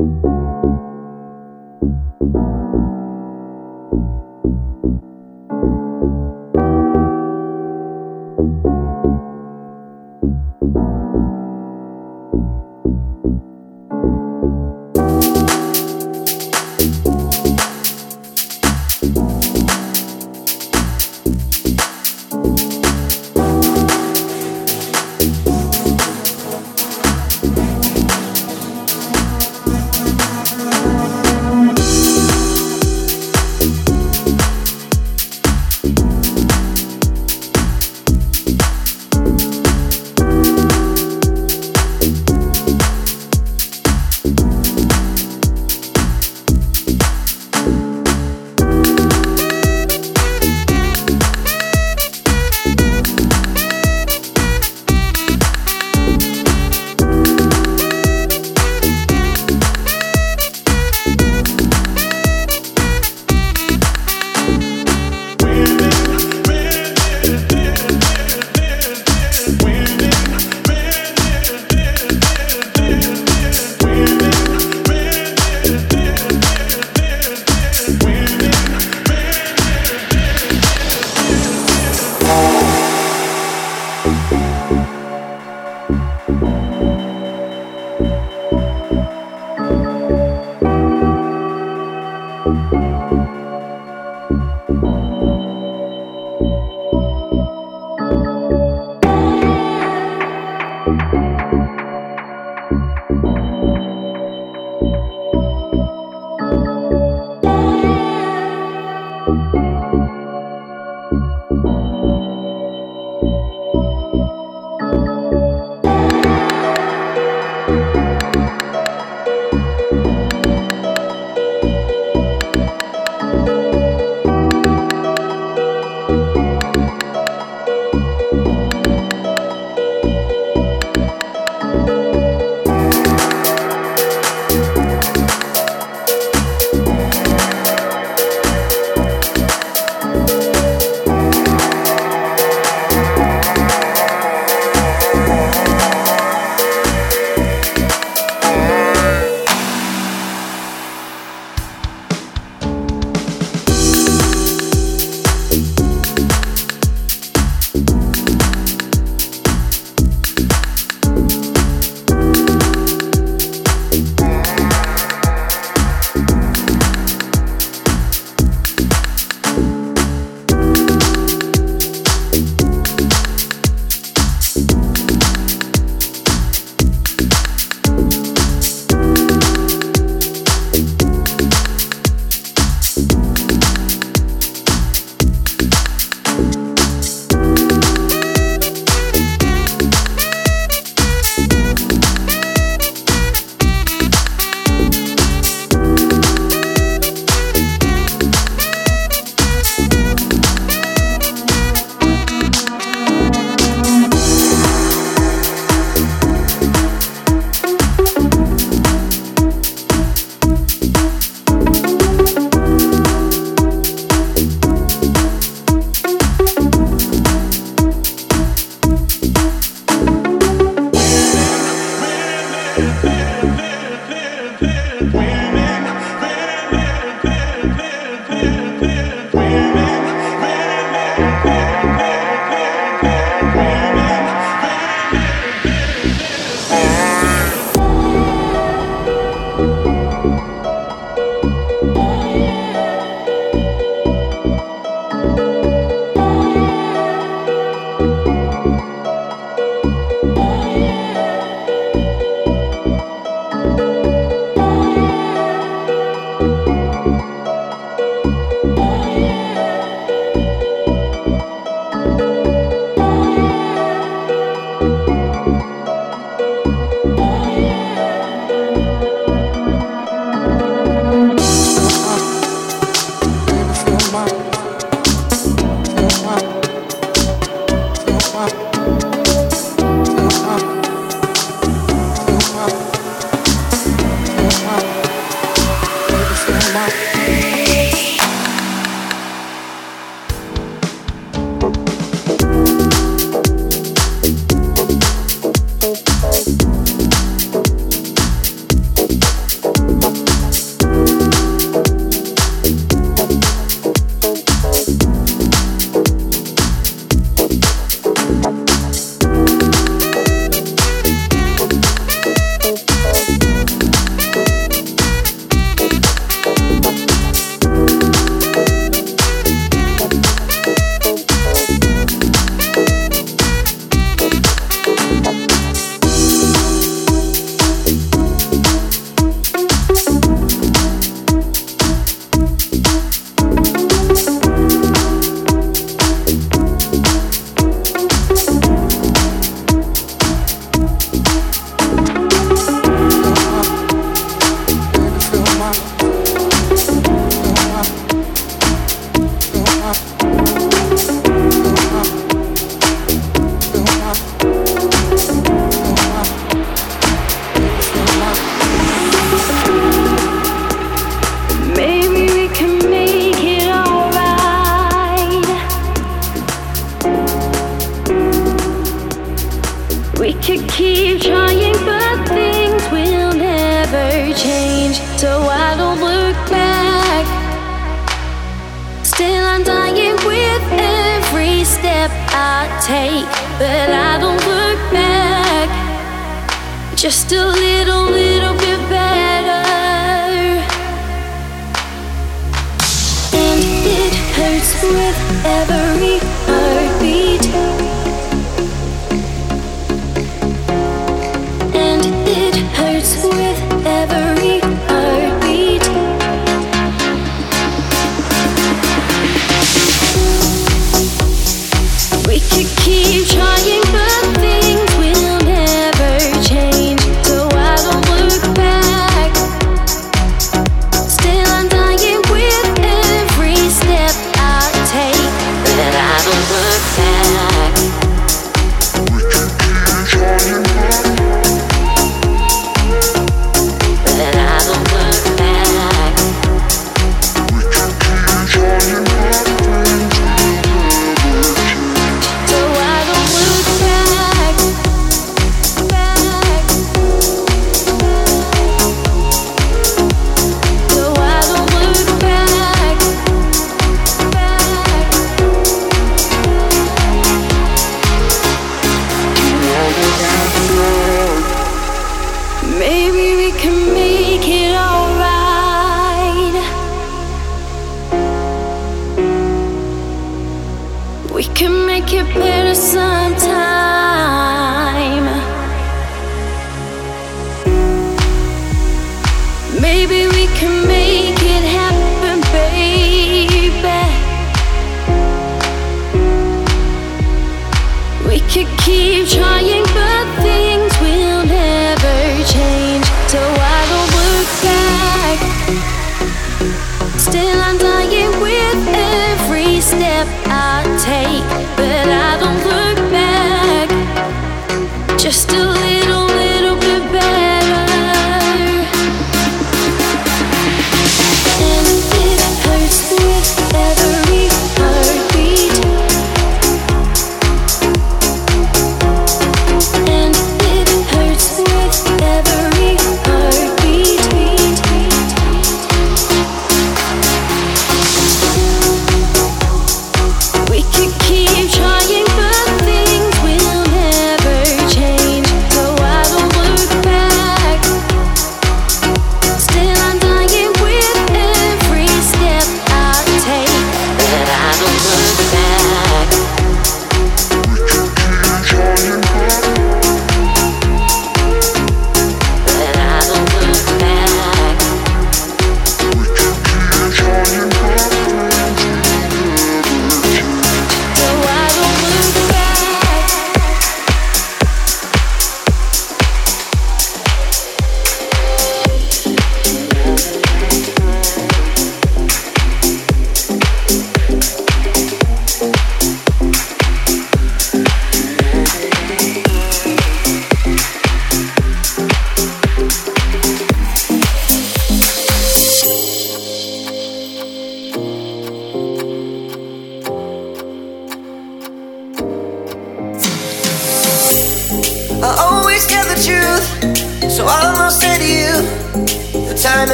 Thank you.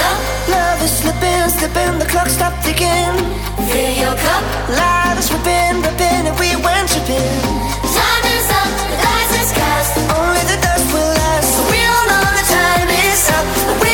up. Love is slipping, slipping, the clock stopped ticking. Fill your cup. Light is ripping, ripping, and we went tripping. Time is up, the dice is cast. Only the dust will last. So we all know the time is up.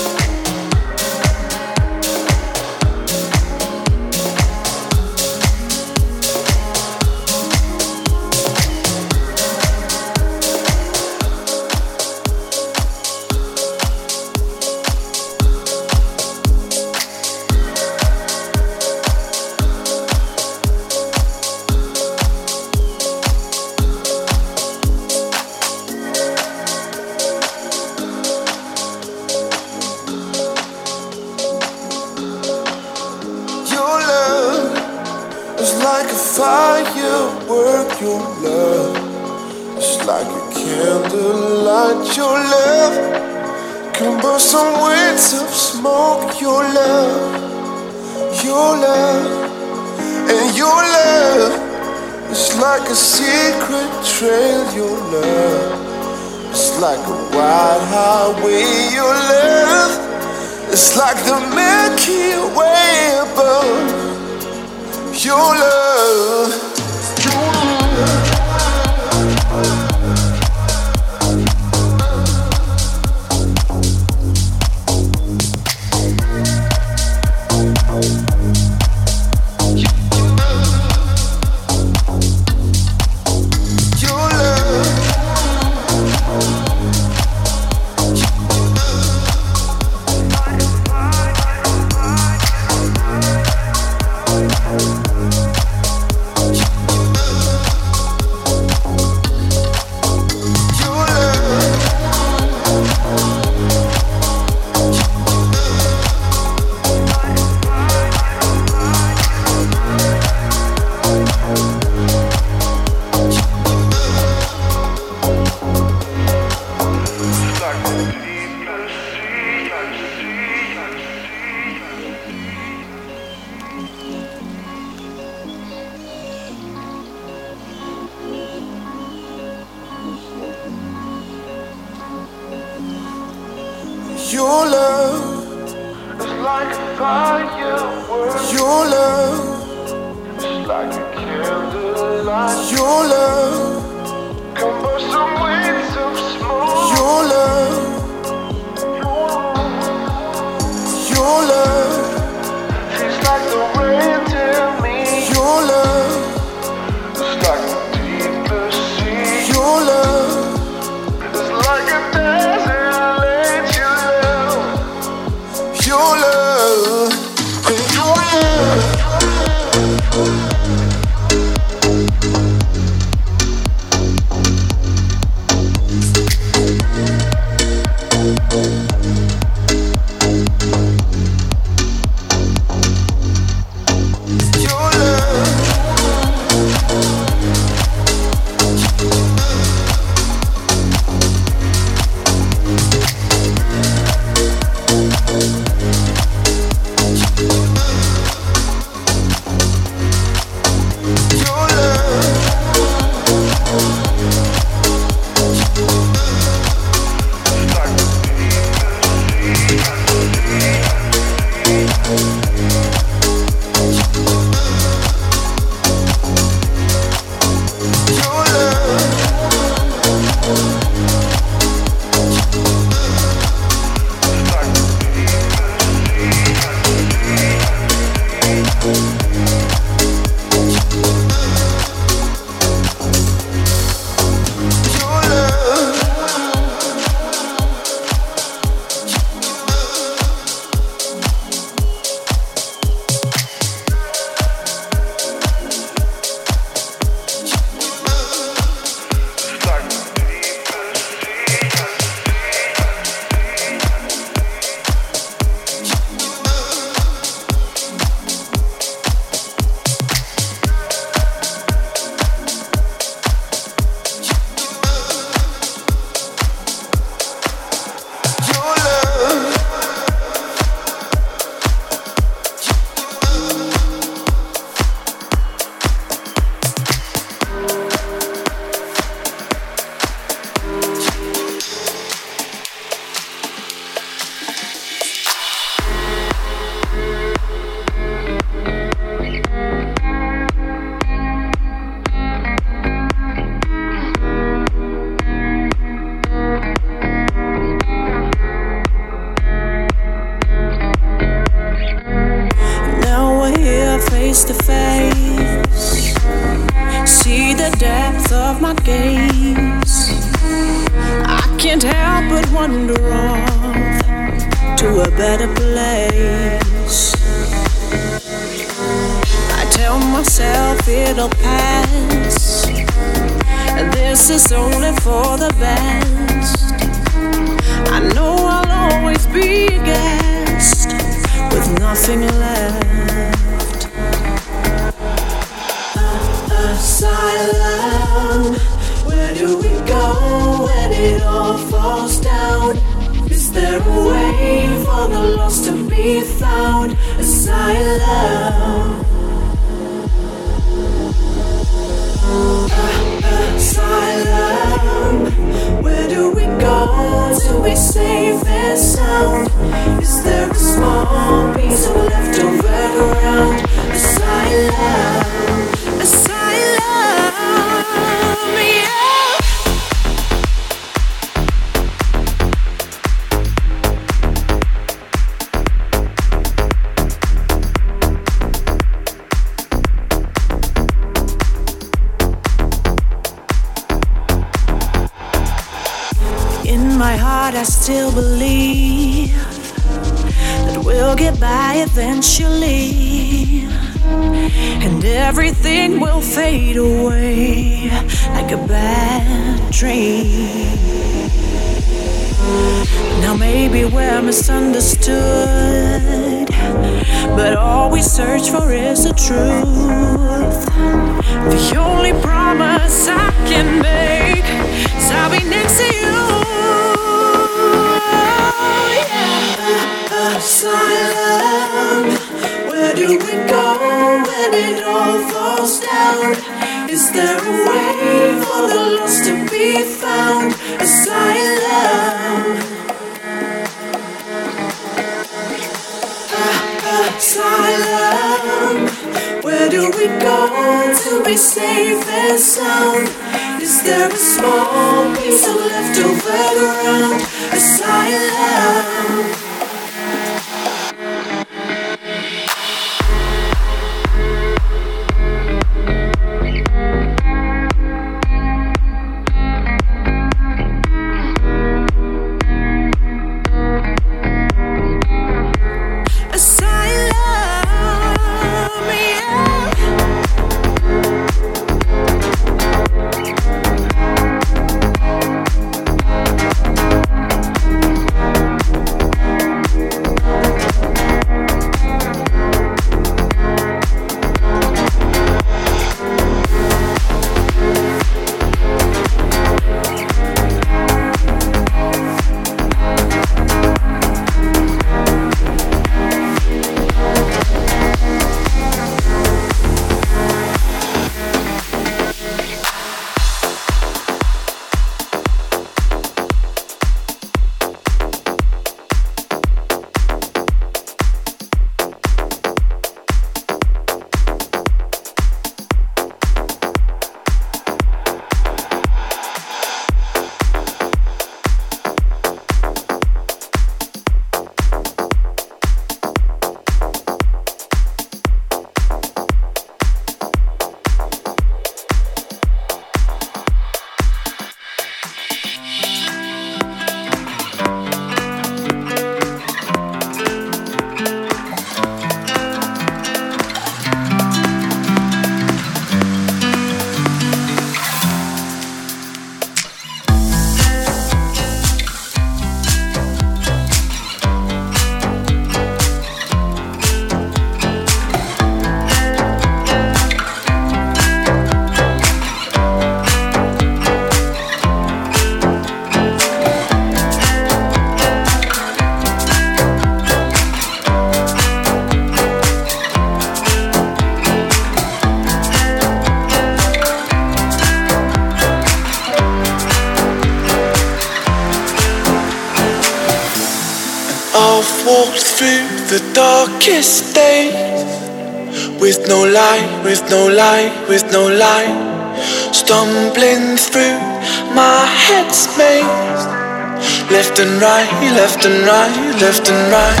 left and right, left and right.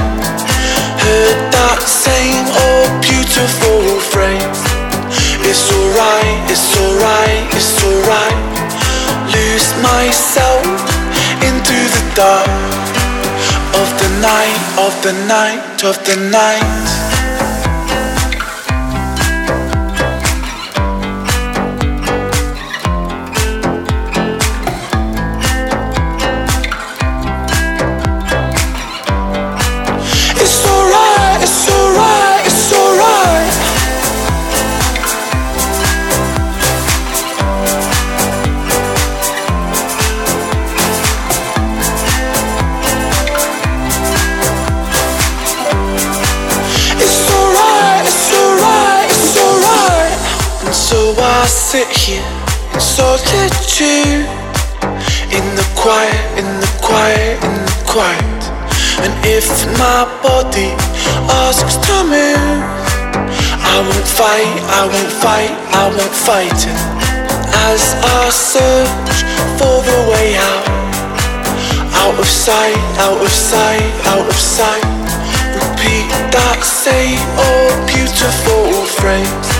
Heard that same old beautiful phrase. It's alright, it's alright, it's alright. Lose myself into the dark of the night, of the night, of the night. Sit here in solitude In the quiet, in the quiet, in the quiet. And if my body asks to move I won't fight, I won't fight, I won't fight it. As I search for the way out Out of sight, out of sight, out of sight. Repeat that same old beautiful phrase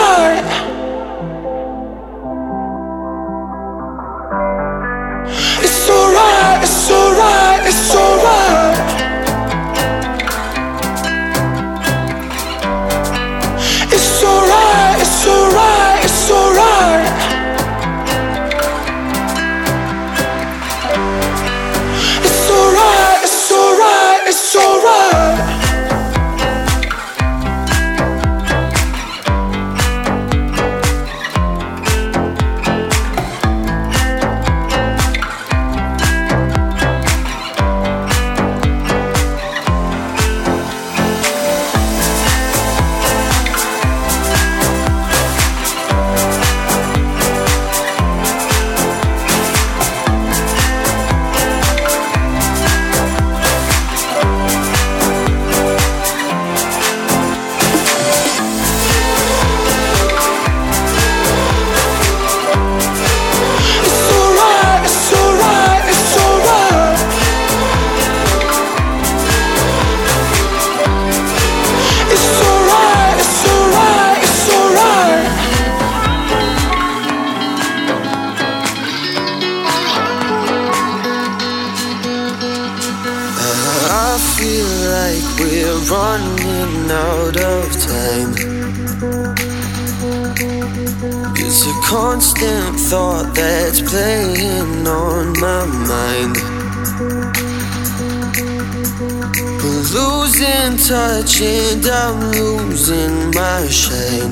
And I'm losing my shame.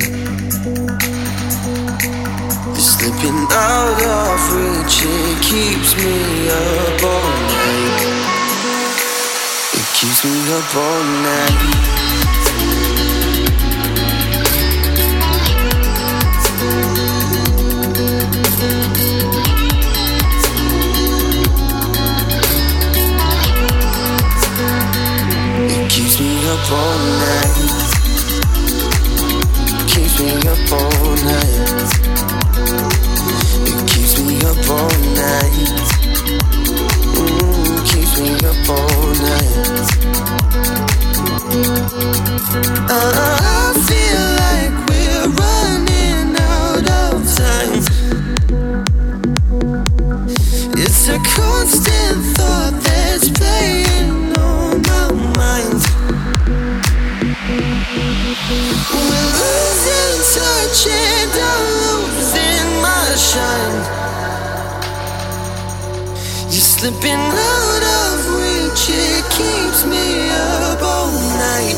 You're slipping out of reach, it keeps me up all night. It keeps me up all night. Up all night. Keeps me up all night. It keeps me up all night. Mm, keeps me up all night. I feel like we're running out of time. It's a constant thought that's playing on my mind. We're losing touch and I'm losing my shine. You're slipping out of reach, it keeps me up all night.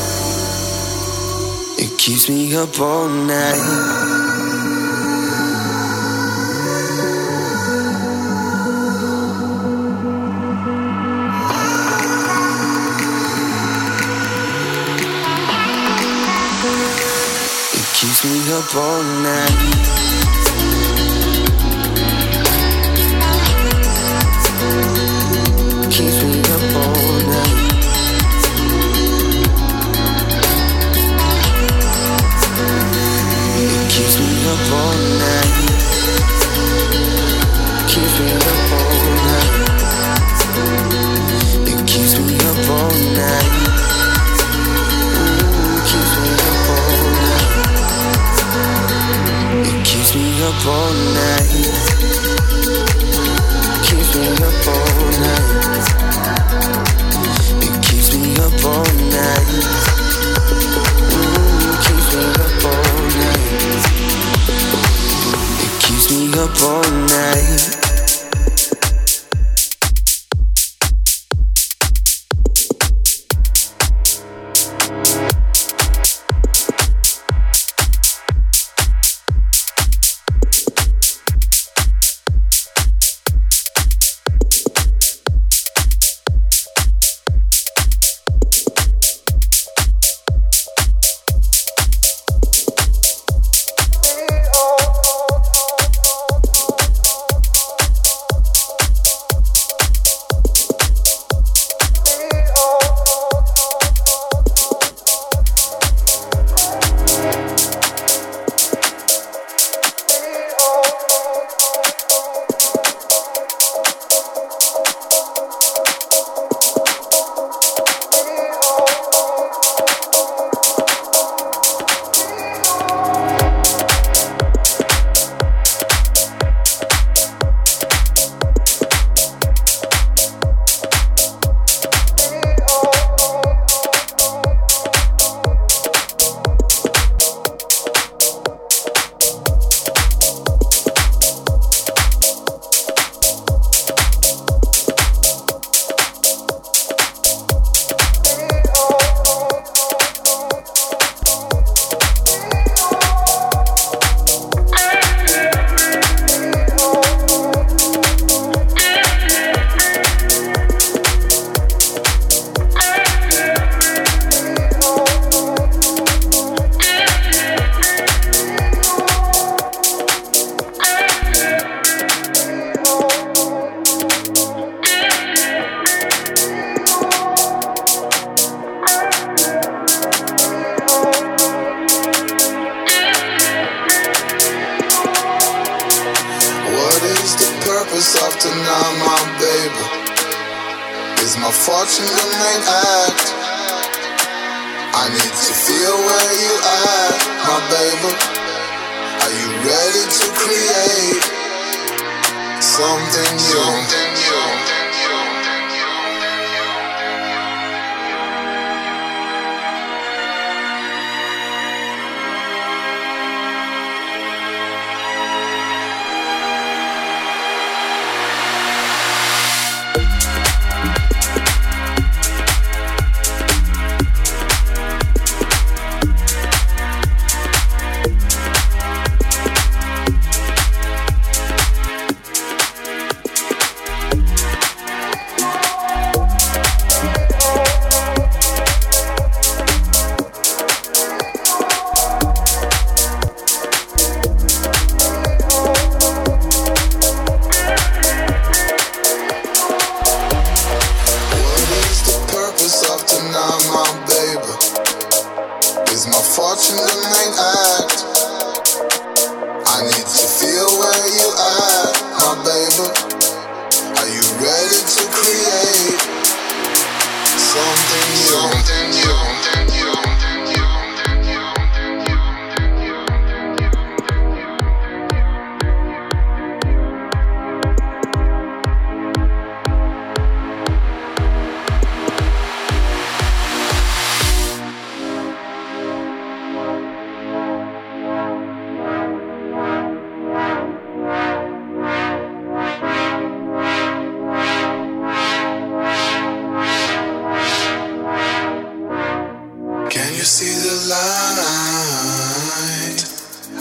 It keeps me up all night. Me up all night. Keeps me up all night. It keeps me up all night. Keeps me up up all night. Keeps me up all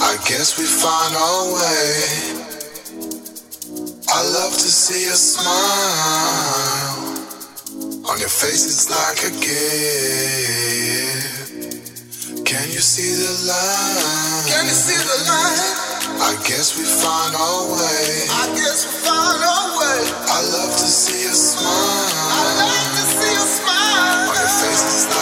I guess we find our way. I love to see a smile on your face, it's like a gift. Can you see the light? Can you see the light? I guess we find our way. I guess we find our way. I love to see a smile. I love to see a smile on your face, it's like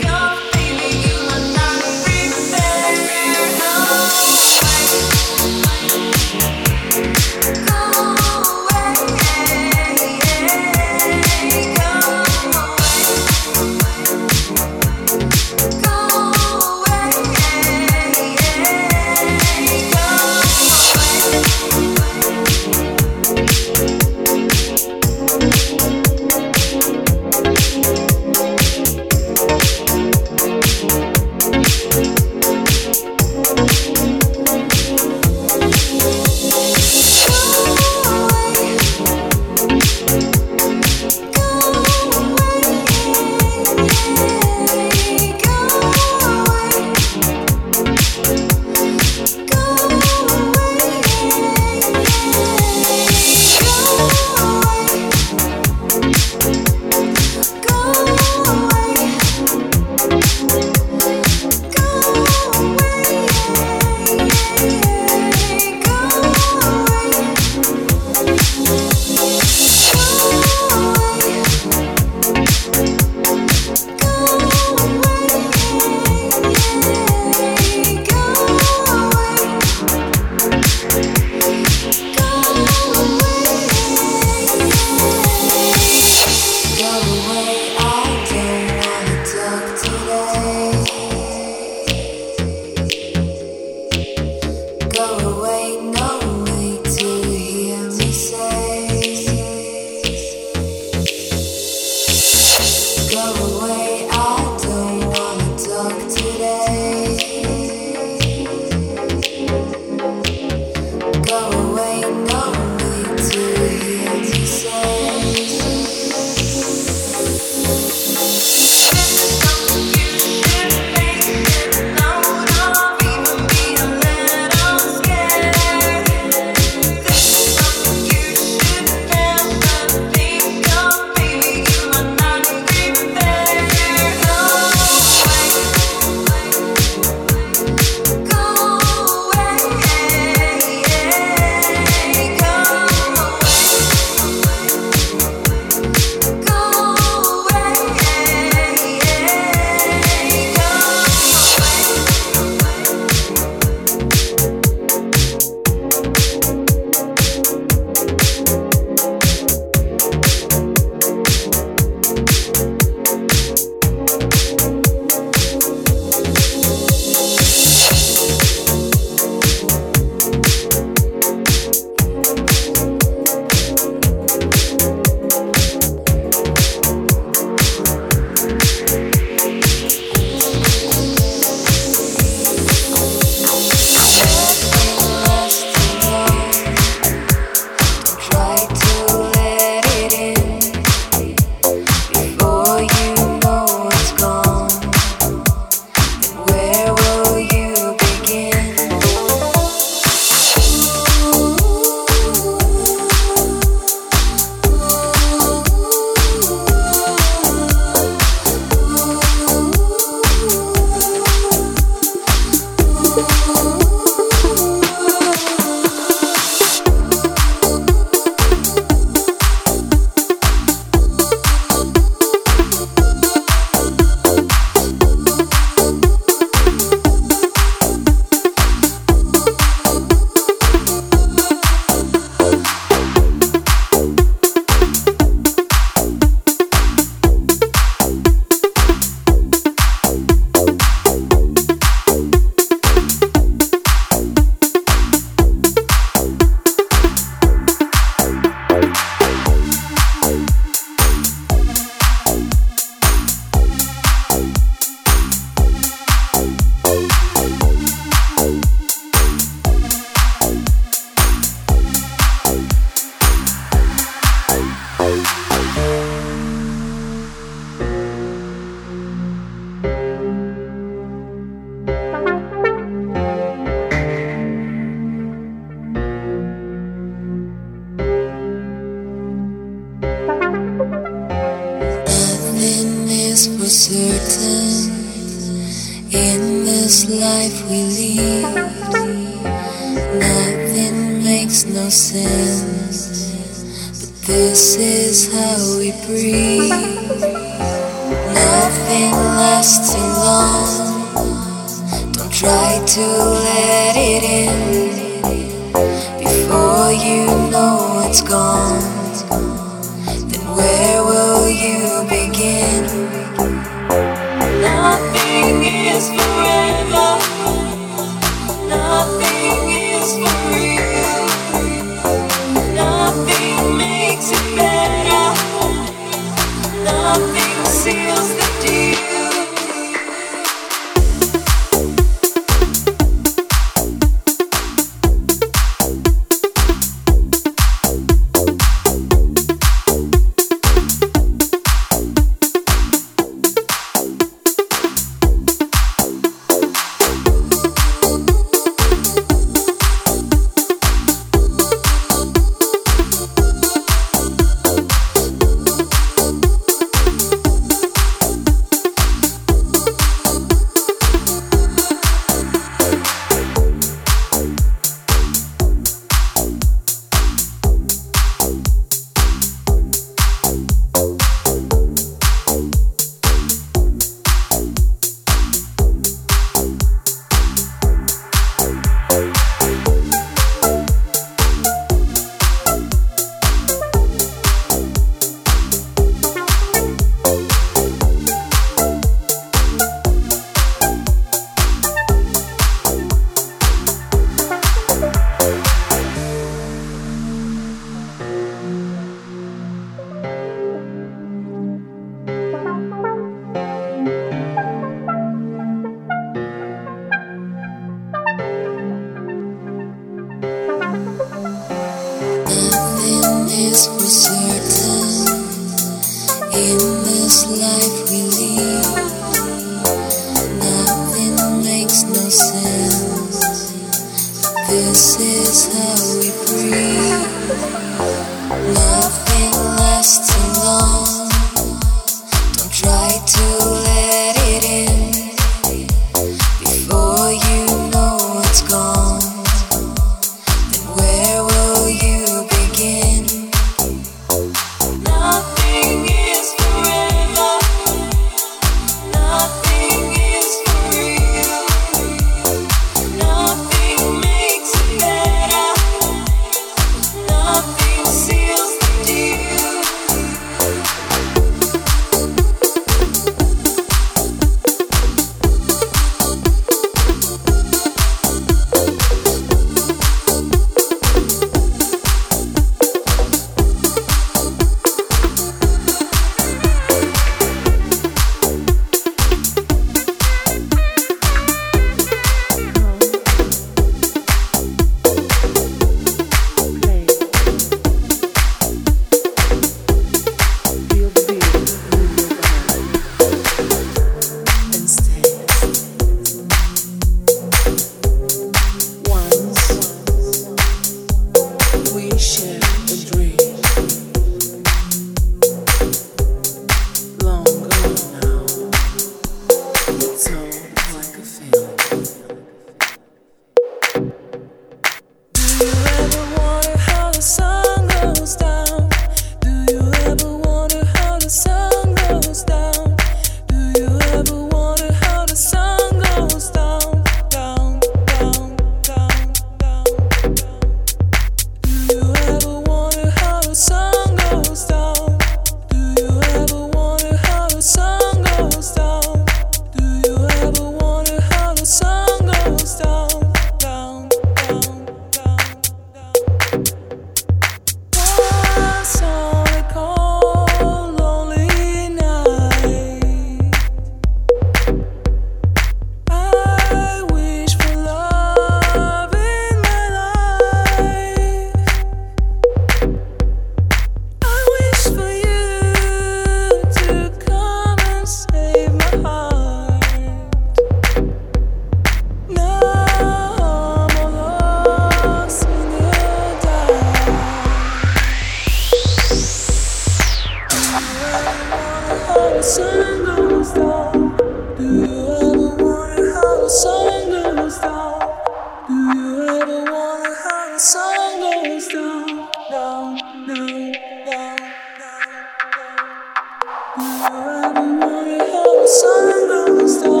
Around how the sun goes down.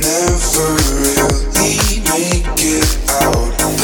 Never really make it out.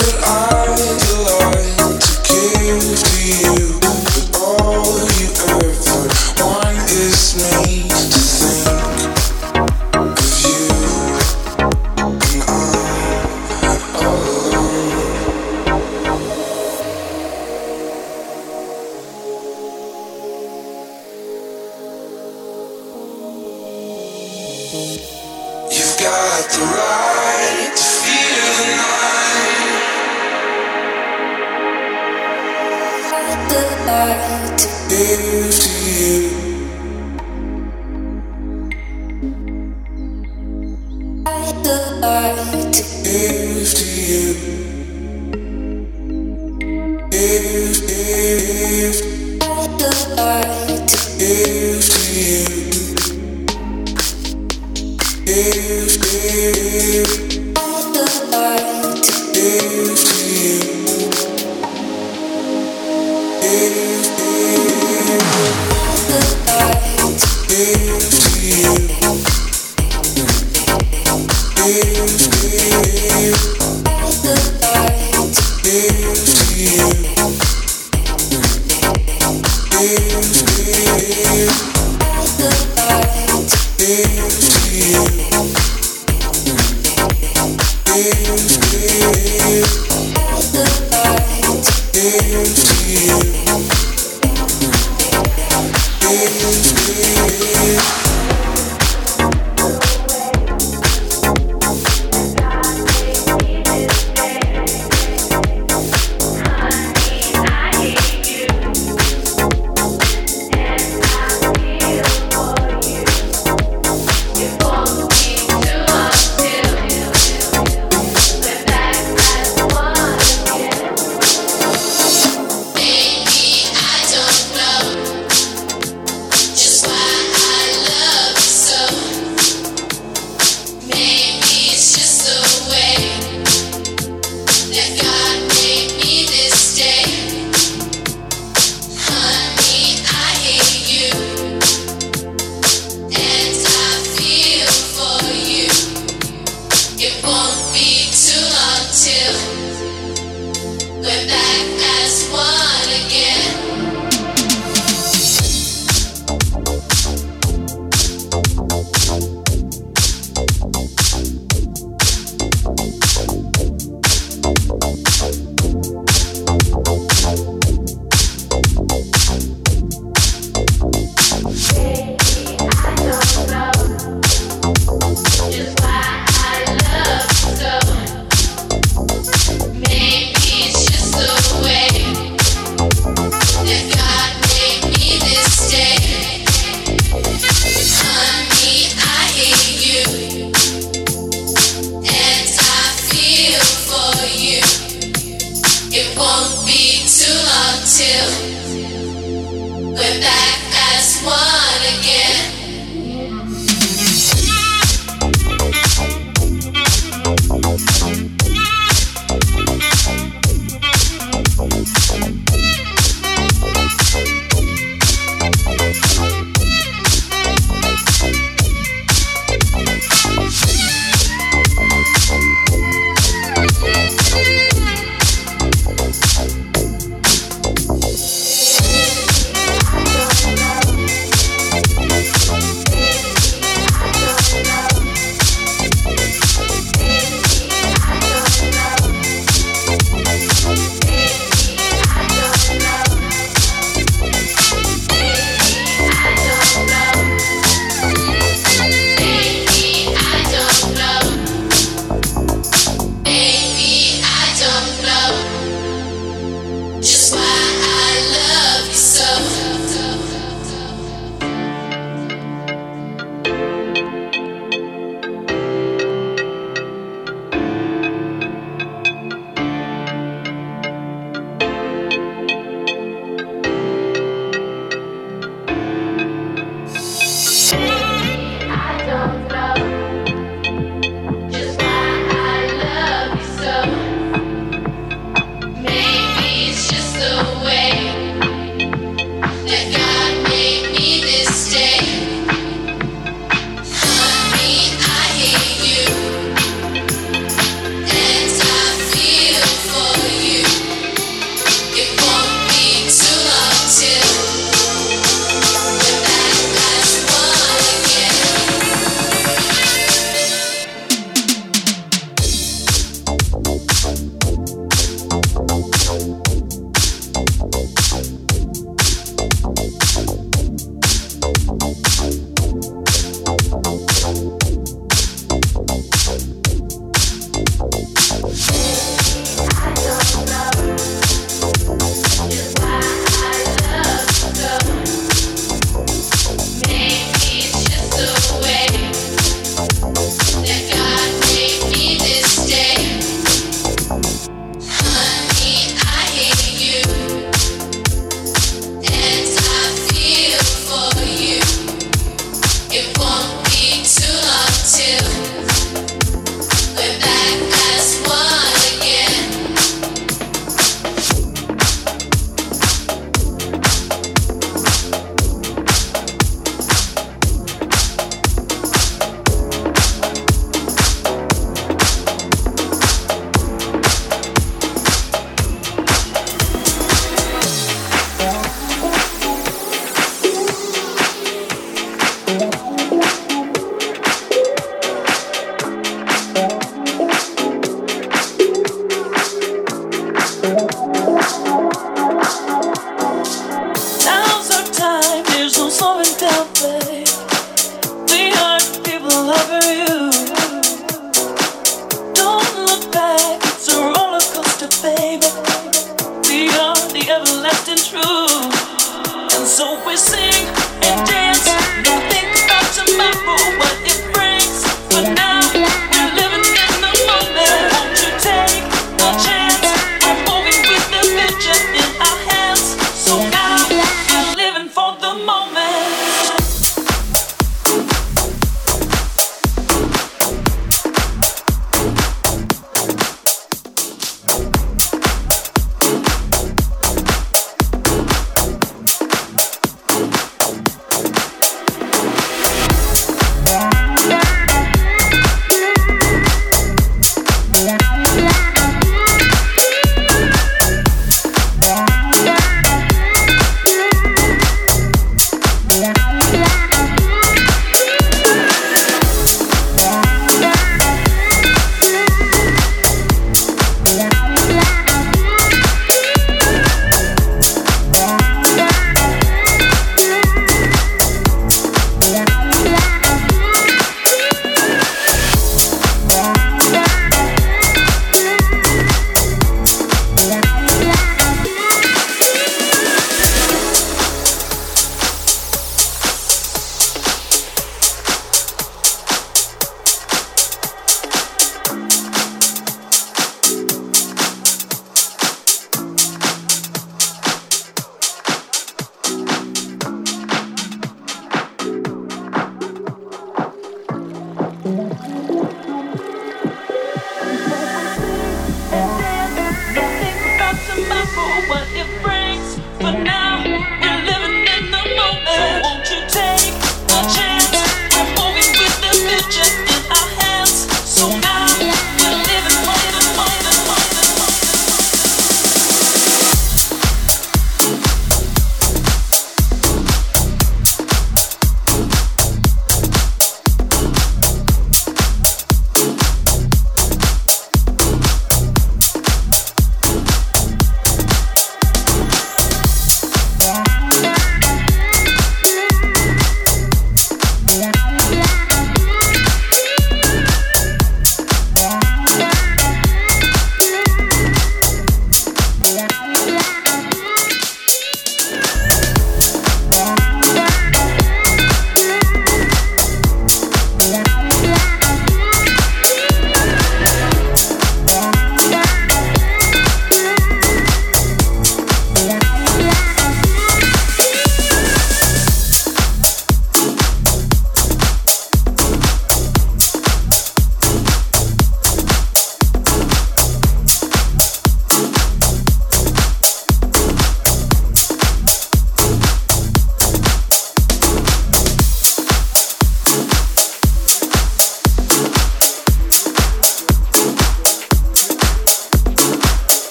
but now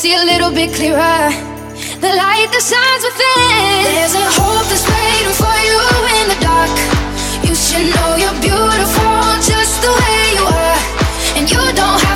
see a little bit clearer. The light that shines within. There's a hope that's waiting for you in the dark. You should know you're beautiful just the way you are, and you don't have.